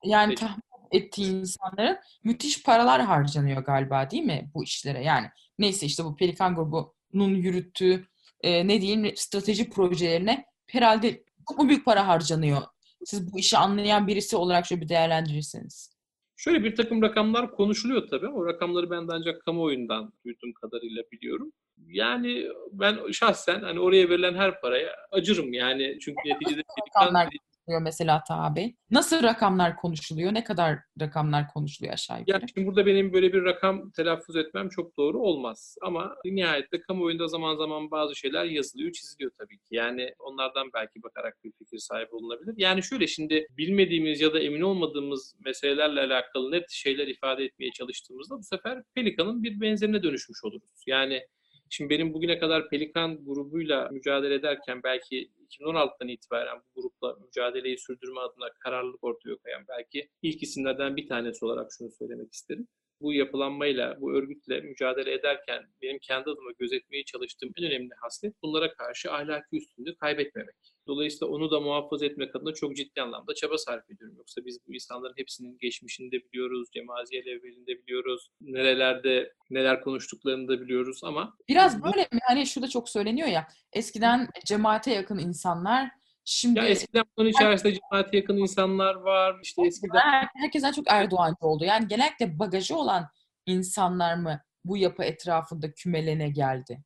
Yani tahmin ettiği insanların müthiş paralar harcanıyor galiba değil mi bu işlere? Yani neyse işte bu Pelikan grubunun yürüttüğü e, ne diyeyim strateji projelerine herhalde çok mu büyük para harcanıyor? Siz bu işi anlayan birisi olarak şöyle bir değerlendirirseniz. Şöyle bir takım rakamlar konuşuluyor tabii. O rakamları ben de ancak kamuoyundan duyduğum kadarıyla biliyorum. Yani ben şahsen hani oraya verilen her paraya acırım yani çünkü neticede rakamlar konuşuluyor mesela tabi. Nasıl rakamlar konuşuluyor? Ne kadar rakamlar konuşuluyor aşağı yukarı? Ya şimdi burada benim böyle bir rakam telaffuz etmem çok doğru olmaz. Ama nihayette kamuoyunda zaman zaman bazı şeyler yazılıyor, çiziliyor tabii ki. Yani onlardan belki bakarak bir fikir sahibi olunabilir. Yani şöyle şimdi bilmediğimiz ya da emin olmadığımız meselelerle alakalı net şeyler ifade etmeye çalıştığımızda bu sefer Pelikan'ın bir benzerine dönüşmüş oluruz. Yani Şimdi benim bugüne kadar Pelikan grubuyla mücadele ederken belki 2016'dan itibaren bu grupla mücadeleyi sürdürme adına kararlılık ortaya koyan belki ilk isimlerden bir tanesi olarak şunu söylemek isterim. Bu yapılanmayla, bu örgütle mücadele ederken benim kendi adıma gözetmeye çalıştığım en önemli haslet bunlara karşı ahlaki üstünlüğü kaybetmemek. Dolayısıyla onu da muhafaza etmek adına çok ciddi anlamda çaba sarf ediyorum. Yoksa biz bu insanların hepsinin geçmişini de biliyoruz, cemaziye evvelini de biliyoruz, nerelerde neler konuştuklarını da biliyoruz ama... Biraz böyle mi? Hani şurada çok söyleniyor ya, eskiden cemaate yakın insanlar Şimdi ya eskiden bunun içerisinde cemaate yakın insanlar var. İşte eskiden herkesten çok Erdoğancı oldu. Yani genellikle bagajı olan insanlar mı bu yapı etrafında kümelene geldi?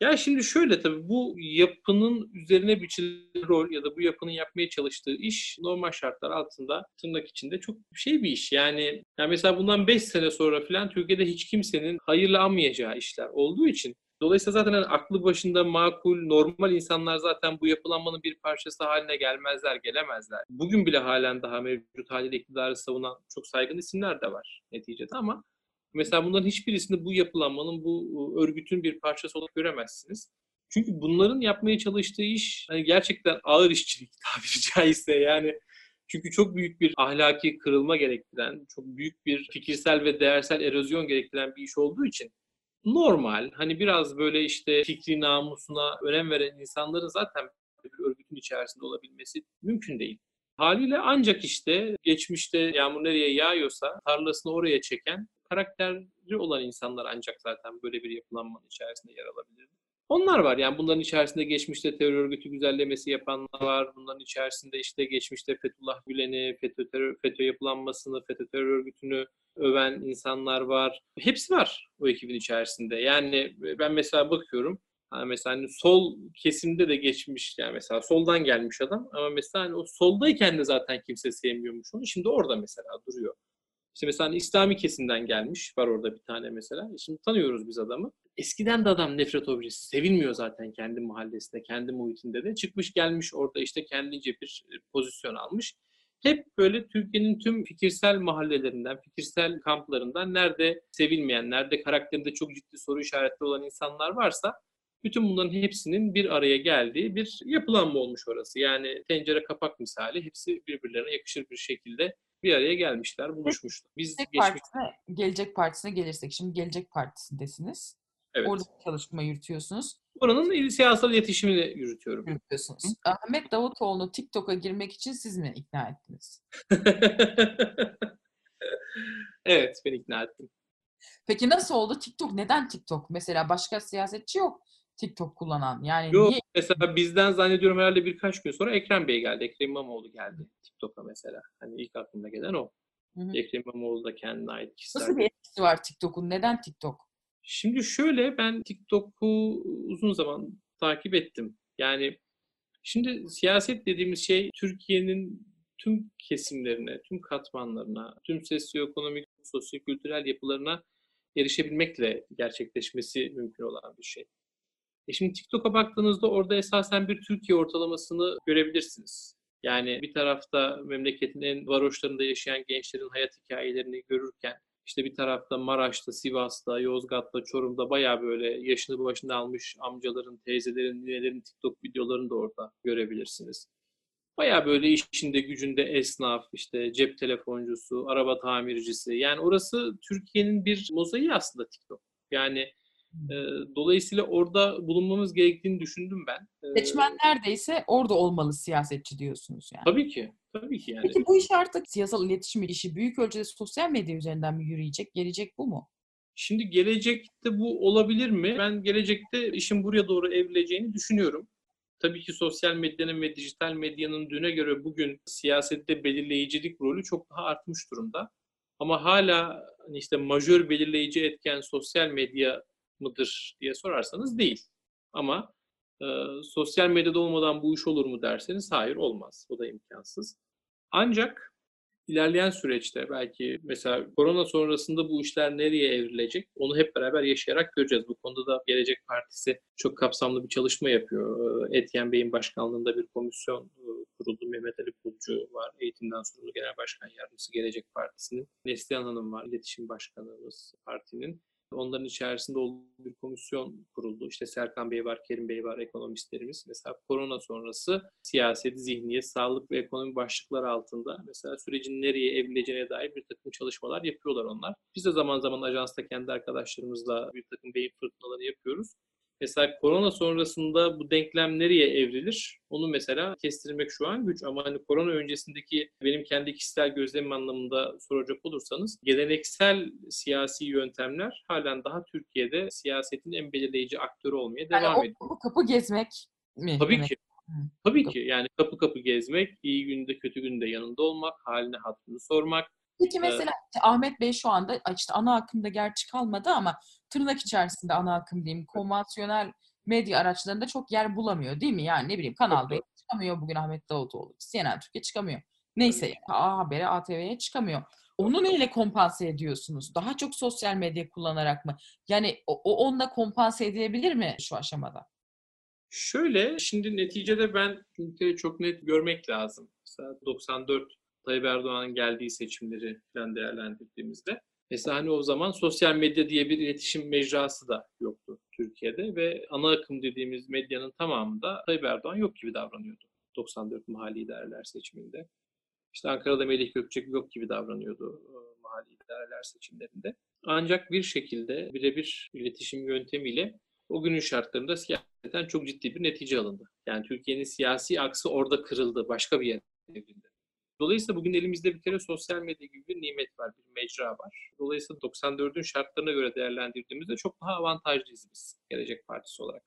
Ya şimdi şöyle tabii bu yapının üzerine biçilen rol ya da bu yapının yapmaya çalıştığı iş normal şartlar altında tırnak içinde çok şey bir iş. Yani, yani mesela bundan 5 sene sonra falan Türkiye'de hiç kimsenin hayırlı anmayacağı işler olduğu için Dolayısıyla zaten hani aklı başında makul, normal insanlar zaten bu yapılanmanın bir parçası haline gelmezler, gelemezler. Bugün bile halen daha mevcut haliyle iktidarı savunan çok saygın isimler de var neticede ama Mesela bunların hiçbirisini bu yapılanmanın, bu örgütün bir parçası olarak göremezsiniz. Çünkü bunların yapmaya çalıştığı iş hani gerçekten ağır işçilik tabiri caizse yani çünkü çok büyük bir ahlaki kırılma gerektiren, çok büyük bir fikirsel ve değersel erozyon gerektiren bir iş olduğu için normal hani biraz böyle işte fikri namusuna önem veren insanların zaten bir örgütün içerisinde olabilmesi mümkün değil. Haliyle ancak işte geçmişte yağmur nereye yağıyorsa tarlasını oraya çeken karakterli olan insanlar ancak zaten böyle bir yapılanmanın içerisinde yer alabilirdi. Onlar var yani bunların içerisinde geçmişte terör örgütü güzellemesi yapanlar var. Bunların içerisinde işte geçmişte Fethullah Gülen'i, FETÖ, terör, FETÖ yapılanmasını, FETÖ terör örgütünü öven insanlar var. Hepsi var o ekibin içerisinde. Yani ben mesela bakıyorum hani mesela hani sol kesimde de geçmiş yani mesela soldan gelmiş adam ama mesela hani o soldayken de zaten kimse sevmiyormuş onu. Şimdi orada mesela duruyor. İşte mesela hani İslami kesimden gelmiş. Var orada bir tane mesela. E şimdi tanıyoruz biz adamı. Eskiden de adam nefret objesi. Sevilmiyor zaten kendi mahallesinde, kendi muhitinde de. Çıkmış gelmiş orada işte kendince bir e, pozisyon almış. Hep böyle Türkiye'nin tüm fikirsel mahallelerinden, fikirsel kamplarından nerede sevilmeyen, nerede karakterinde çok ciddi soru işaretli olan insanlar varsa bütün bunların hepsinin bir araya geldiği bir yapılanma olmuş orası. Yani tencere kapak misali hepsi birbirlerine yakışır bir şekilde bir araya gelmişler, buluşmuşlar. Biz Gelecek geçmiş... Partisine, Gelecek Partisi'ne gelirsek, şimdi Gelecek Partisi'ndesiniz. Evet. Orada çalışma yürütüyorsunuz. Oranın siyasal iletişimini yürütüyorum. Yürütüyorsunuz. Hı? Ahmet Davutoğlu'nu TikTok'a girmek için siz mi ikna ettiniz? evet, ben ikna ettim. Peki nasıl oldu? TikTok neden TikTok? Mesela başka siyasetçi yok. TikTok kullanan. Yani Yok niye? mesela bizden zannediyorum herhalde birkaç gün sonra Ekrem Bey geldi. Ekrem İmamoğlu geldi TikTok'a mesela. Hani ilk aklıma gelen o. Hı hı. Ekrem İmamoğlu da kendine ait kişisel. Nasıl bir etkisi var TikTok'un? Neden TikTok? Şimdi şöyle ben TikTok'u uzun zaman takip ettim. Yani şimdi siyaset dediğimiz şey Türkiye'nin tüm kesimlerine, tüm katmanlarına, tüm sosyoekonomik, sosyokültürel yapılarına erişebilmekle gerçekleşmesi mümkün olan bir şey. E şimdi TikTok'a baktığınızda orada esasen bir Türkiye ortalamasını görebilirsiniz. Yani bir tarafta memleketin en varoşlarında yaşayan gençlerin hayat hikayelerini görürken işte bir tarafta Maraş'ta, Sivas'ta, Yozgat'ta, Çorum'da bayağı böyle yaşını başında almış amcaların, teyzelerin, ninelerin TikTok videolarını da orada görebilirsiniz. Baya böyle işinde gücünde esnaf, işte cep telefoncusu, araba tamircisi. Yani orası Türkiye'nin bir mozaiği aslında TikTok. Yani e, dolayısıyla orada bulunmamız gerektiğini düşündüm ben. Seçmen neredeyse orada olmalı siyasetçi diyorsunuz yani. Tabii ki. Tabii ki yani. Peki bu iş artık siyasal iletişim işi büyük ölçüde sosyal medya üzerinden mi yürüyecek? Gelecek bu mu? Şimdi gelecekte bu olabilir mi? Ben gelecekte işin buraya doğru evrileceğini düşünüyorum. Tabii ki sosyal medyanın ve dijital medyanın düne göre bugün siyasette belirleyicilik rolü çok daha artmış durumda. Ama hala hani işte majör belirleyici etken sosyal medya mıdır diye sorarsanız değil. Ama e, sosyal medyada olmadan bu iş olur mu derseniz hayır olmaz. O da imkansız. Ancak ilerleyen süreçte belki mesela korona sonrasında bu işler nereye evrilecek onu hep beraber yaşayarak göreceğiz. Bu konuda da Gelecek Partisi çok kapsamlı bir çalışma yapıyor. Etyen Bey'in başkanlığında bir komisyon kuruldu. Mehmet Ali Pulcu var. Eğitimden sorumlu Genel Başkan Yardımcısı Gelecek Partisi'nin. Neslihan Hanım var. İletişim Başkanımız partinin. Onların içerisinde olduğu bir komisyon kuruldu. İşte Serkan Bey var, Kerim Bey var, ekonomistlerimiz. Mesela korona sonrası siyaset, zihniyet, sağlık ve ekonomi başlıkları altında mesela sürecin nereye evrileceğine dair bir takım çalışmalar yapıyorlar onlar. Biz de zaman zaman ajansta kendi arkadaşlarımızla bir takım beyin fırtınaları yapıyoruz. Mesela korona sonrasında bu denklem nereye evrilir? Onu mesela kestirmek şu an güç ama hani korona öncesindeki benim kendi kişisel gözlemim anlamında soracak olursanız geleneksel siyasi yöntemler halen daha Türkiye'de siyasetin en belirleyici aktörü olmaya devam yani ediyor. Kapı kapı gezmek mi? Tabii demek? ki. Tabii ki yani kapı kapı gezmek, iyi günde kötü günde yanında olmak, haline hatırını sormak. Peki mesela işte Ahmet Bey şu anda işte ana akımda gerçi kalmadı ama tırnak içerisinde ana akım diyeyim konvansiyonel medya araçlarında çok yer bulamıyor değil mi? Yani ne bileyim Kanal D çıkamıyor bugün Ahmet Davutoğlu. CNN Türkiye çıkamıyor. Neyse A Haber'e, ATV'ye çıkamıyor. Onu neyle kompanse ediyorsunuz? Daha çok sosyal medya kullanarak mı? Yani o, o onunla kompanse edilebilir mi şu aşamada? Şöyle, şimdi neticede ben ülkeyi çok net görmek lazım. Mesela 94 Tayyip Erdoğan'ın geldiği seçimleri falan değerlendirdiğimizde mesela hani o zaman sosyal medya diye bir iletişim mecrası da yoktu Türkiye'de ve ana akım dediğimiz medyanın tamamında Tayyip Erdoğan yok gibi davranıyordu 94 mahalli idareler seçiminde. İşte Ankara'da Melih Gökçek yok gibi davranıyordu mahalli idareler seçimlerinde. Ancak bir şekilde birebir iletişim yöntemiyle o günün şartlarında siyaseten çok ciddi bir netice alındı. Yani Türkiye'nin siyasi aksı orada kırıldı, başka bir yere evrildi. Dolayısıyla bugün elimizde bir kere sosyal medya gibi bir nimet var, bir mecra var. Dolayısıyla 94'ün şartlarına göre değerlendirdiğimizde çok daha avantajlıyız biz Gelecek Partisi olarak.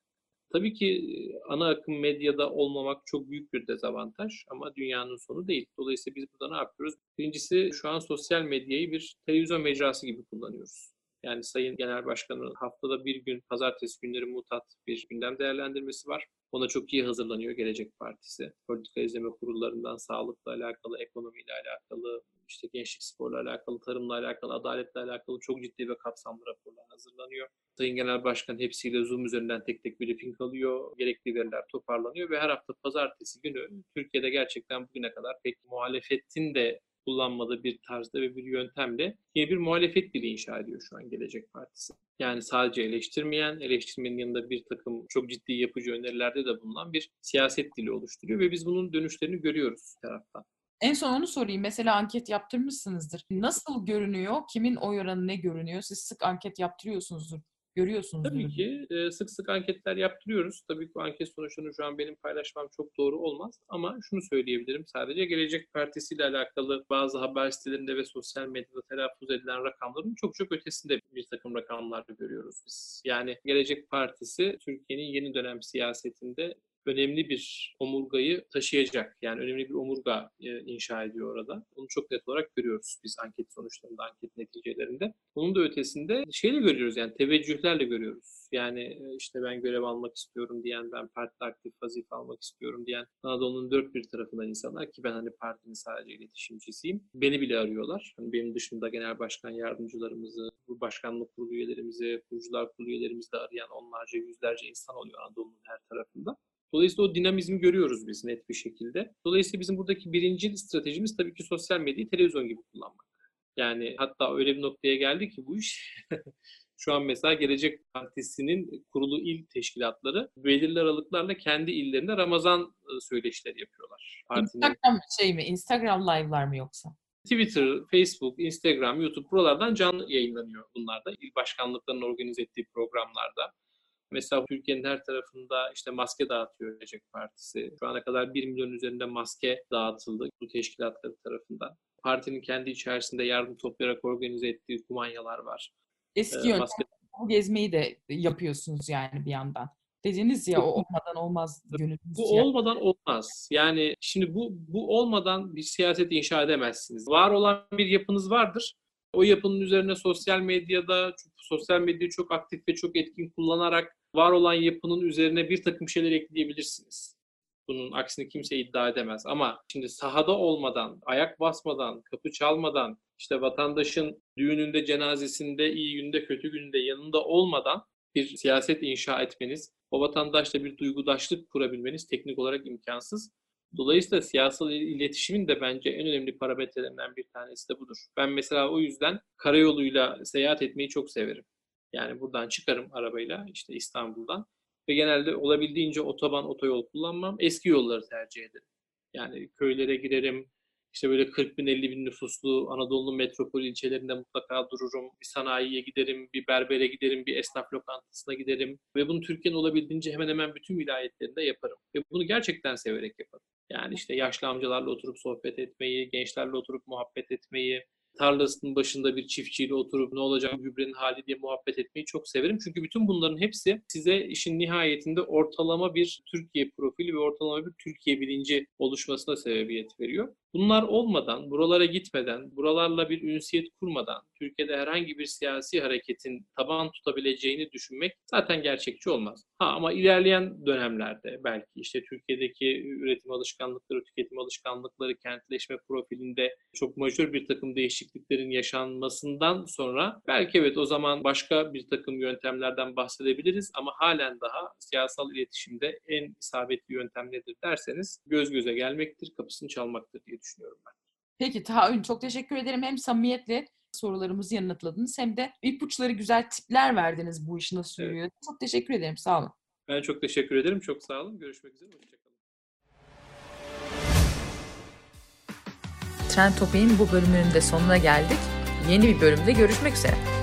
Tabii ki ana akım medyada olmamak çok büyük bir dezavantaj ama dünyanın sonu değil. Dolayısıyla biz burada ne yapıyoruz? Birincisi şu an sosyal medyayı bir televizyon mecrası gibi kullanıyoruz. Yani Sayın Genel Başkan'ın haftada bir gün pazartesi günleri mutat bir gündem değerlendirmesi var. Ona çok iyi hazırlanıyor Gelecek Partisi. Politika izleme kurullarından sağlıkla alakalı, ekonomiyle alakalı, işte gençlik sporla alakalı, tarımla alakalı, adaletle alakalı çok ciddi ve kapsamlı raporlar hazırlanıyor. Sayın Genel Başkan hepsiyle Zoom üzerinden tek tek briefing alıyor. Gerekli veriler toparlanıyor ve her hafta pazartesi günü Türkiye'de gerçekten bugüne kadar pek muhalefetin de kullanmadığı bir tarzda ve bir yöntemle yeni bir muhalefet dili inşa ediyor şu an Gelecek Partisi. Yani sadece eleştirmeyen, eleştirmenin yanında bir takım çok ciddi yapıcı önerilerde de bulunan bir siyaset dili oluşturuyor ve biz bunun dönüşlerini görüyoruz taraftan. En son onu sorayım. Mesela anket yaptırmışsınızdır. Nasıl görünüyor? Kimin oy oranı ne görünüyor? Siz sık anket yaptırıyorsunuzdur. Görüyorsunuz. Tabii ki e, sık sık anketler yaptırıyoruz. Tabii ki bu anket sonuçlarını şu an benim paylaşmam çok doğru olmaz. Ama şunu söyleyebilirim sadece Gelecek Partisi ile alakalı bazı haber sitelerinde ve sosyal medyada telaffuz edilen rakamların çok çok ötesinde bir takım rakamlar görüyoruz biz. Yani Gelecek Partisi Türkiye'nin yeni dönem siyasetinde önemli bir omurgayı taşıyacak. Yani önemli bir omurga e, inşa ediyor orada. Onu çok net olarak görüyoruz biz anket sonuçlarında, anket neticelerinde. Bunun da ötesinde şeyle görüyoruz yani teveccühlerle görüyoruz. Yani e, işte ben görev almak istiyorum diyen, ben partide aktif vazife almak istiyorum diyen Anadolu'nun dört bir tarafından insanlar ki ben hani partinin sadece iletişimcisiyim. Beni bile arıyorlar. Hani benim dışında genel başkan yardımcılarımızı, bu başkanlık kurulu üyelerimizi, kurucular kurulu üyelerimizi de arayan onlarca, yüzlerce insan oluyor Anadolu'nun her tarafında. Dolayısıyla o dinamizmi görüyoruz biz net bir şekilde. Dolayısıyla bizim buradaki birinci stratejimiz tabii ki sosyal medyayı televizyon gibi kullanmak. Yani hatta öyle bir noktaya geldi ki bu iş şu an mesela Gelecek Partisi'nin kurulu il teşkilatları belirli aralıklarla kendi illerinde Ramazan söyleşileri yapıyorlar. Partinin... Instagram şey mi? Instagram live'lar mı yoksa? Twitter, Facebook, Instagram, YouTube buralardan canlı yayınlanıyor bunlar da. İl başkanlıklarının organize ettiği programlarda. Mesela Türkiye'nin her tarafında işte maske dağıtıyor Gelecek Partisi. Şu ana kadar 1 milyon üzerinde maske dağıtıldı bu teşkilatları tarafından. Partinin kendi içerisinde yardım toplayarak organize ettiği kumanyalar var. Eski ee, maske... bu gezmeyi de yapıyorsunuz yani bir yandan. Dediniz ya o olmadan olmaz günümüz. Bu yani. olmadan olmaz. Yani şimdi bu bu olmadan bir siyaset inşa edemezsiniz. Var olan bir yapınız vardır O yapının üzerine sosyal medyada, sosyal medyayı çok aktif ve çok etkin kullanarak var olan yapının üzerine bir takım şeyler ekleyebilirsiniz. Bunun aksini kimse iddia edemez. Ama şimdi sahada olmadan, ayak basmadan, kapı çalmadan, işte vatandaşın düğününde, cenazesinde, iyi günde, kötü günde yanında olmadan bir siyaset inşa etmeniz, o vatandaşla bir duygudaşlık kurabilmeniz teknik olarak imkansız. Dolayısıyla siyasal iletişimin de bence en önemli parametrelerinden bir tanesi de budur. Ben mesela o yüzden karayoluyla seyahat etmeyi çok severim. Yani buradan çıkarım arabayla işte İstanbul'dan ve genelde olabildiğince otoban, otoyol kullanmam. Eski yolları tercih ederim. Yani köylere girerim, işte böyle 40 bin 50 bin nüfuslu Anadolu'nun metropol ilçelerinde mutlaka dururum. Bir sanayiye giderim, bir berbere giderim, bir esnaf lokantasına giderim. Ve bunu Türkiye'nin olabildiğince hemen hemen bütün vilayetlerinde yaparım. Ve bunu gerçekten severek yaparım. Yani işte yaşlı amcalarla oturup sohbet etmeyi, gençlerle oturup muhabbet etmeyi, tarlasının başında bir çiftçiyle oturup ne olacak gübrenin hali diye muhabbet etmeyi çok severim. Çünkü bütün bunların hepsi size işin nihayetinde ortalama bir Türkiye profili ve ortalama bir Türkiye bilinci oluşmasına sebebiyet veriyor. Bunlar olmadan, buralara gitmeden, buralarla bir ünsiyet kurmadan Türkiye'de herhangi bir siyasi hareketin taban tutabileceğini düşünmek zaten gerçekçi olmaz. Ha ama ilerleyen dönemlerde belki işte Türkiye'deki üretim alışkanlıkları, tüketim alışkanlıkları, kentleşme profilinde çok majör bir takım değişikliklerin yaşanmasından sonra belki evet o zaman başka bir takım yöntemlerden bahsedebiliriz ama halen daha siyasal iletişimde en isabetli yöntem nedir derseniz göz göze gelmektir, kapısını çalmaktır diye düşünüyorum ben. Peki Tahayyün çok teşekkür ederim. Hem samimiyetle sorularımızı yanıtladınız hem de ipuçları güzel tipler verdiniz bu iş nasıl yürüyor. Evet. Çok teşekkür ederim. Sağ olun. Ben çok teşekkür ederim. Çok sağ olun. Görüşmek üzere. Hoşçakalın. Trend Topi'nin bu bölümünün de sonuna geldik. Yeni bir bölümde görüşmek üzere.